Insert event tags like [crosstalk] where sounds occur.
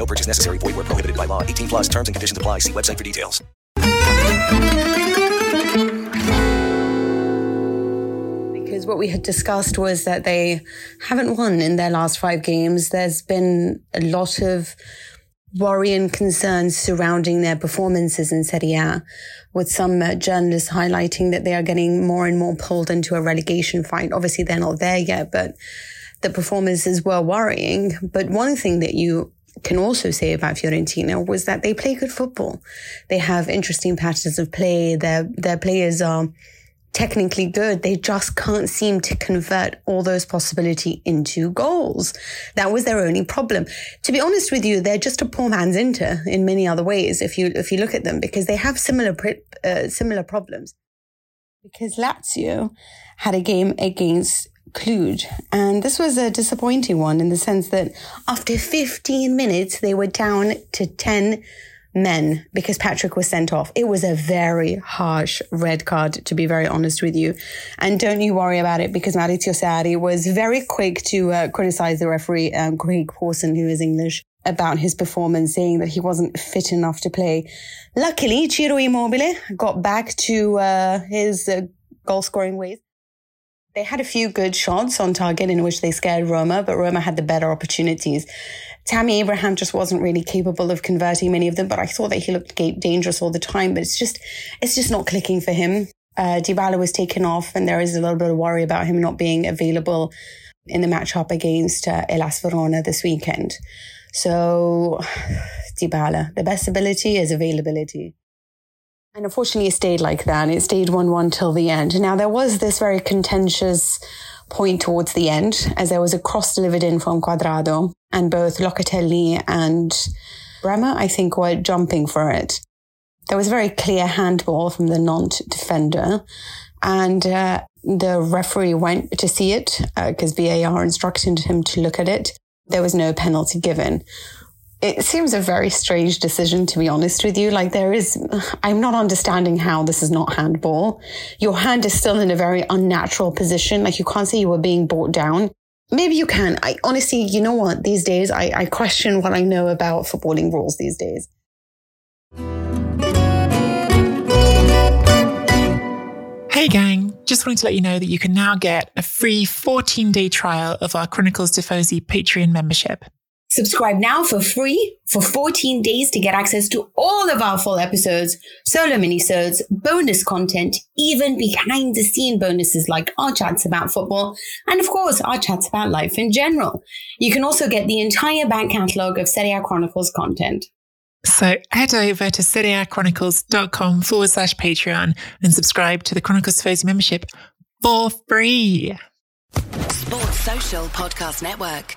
No purchase necessary. Void where prohibited by law. 18 plus terms and conditions apply. See website for details. Because what we had discussed was that they haven't won in their last five games. There's been a lot of worry and concerns surrounding their performances in Serie A, with some uh, journalists highlighting that they are getting more and more pulled into a relegation fight. Obviously, they're not there yet, but the performances were worrying. But one thing that you can also say about Fiorentina was that they play good football. They have interesting patterns of play. Their, their players are technically good. They just can't seem to convert all those possibility into goals. That was their only problem. To be honest with you, they're just a poor man's Inter in many other ways. If you, if you look at them, because they have similar, uh, similar problems. Because Lazio had a game against Cluj. And this was a disappointing one in the sense that after 15 minutes, they were down to 10 men because Patric was sent off. It was a very harsh red card, to be very honest with you. And don't you worry about it because Maurizio Sarri was very quick to uh, criticize the referee, um, Craig Pawson, who is English, about his performance, saying that he wasn't fit enough to play. Luckily, Ciro Immobile got back to uh, his uh, goal scoring ways. They had a few good shots on target in which they scared Roma, but Roma had the better opportunities. Tammy Abraham just wasn't really capable of converting many of them, but I thought that he looked dangerous all the time. But it's just, it's just not clicking for him. Uh, Dybala was taken off, and there is a little bit of worry about him not being available in the matchup against uh, Hellas Verona this weekend. So, [sighs] Dybala, the best ability is availability. And unfortunately, it stayed like that. It stayed 1 1 till the end. Now, there was this very contentious point towards the end, as there was a cross delivered in from Cuadrado, and both Locatelli and Bremer, I think, were jumping for it. There was a very clear handball from the Nantes defender, and uh, the referee went to see it because uh, VAR instructed him to look at it. There was no penalty given it seems a very strange decision, to be honest with you. Like there is, I'm not understanding how this is not handball. Your hand is still in a very unnatural position. Like you can't say you were being brought down. Maybe you can. I honestly, you know what? These days, I, I question what I know about footballing rules these days. Hey gang, just wanted to let you know that you can now get a free 14 day trial of our Chronicles Tifosi Patreon membership. Subscribe now for free for 14 days to get access to all of our full episodes, solo minisodes, bonus content, even behind the scene bonuses like our chats about football, and of course, our chats about life in general. You can also get the entire back catalogue of Serie A Chronicles content. So head over to serieachronicles.com forward slash Patreon and subscribe to the Chronicles Tifosi membership for free. Sports Social Podcast Network.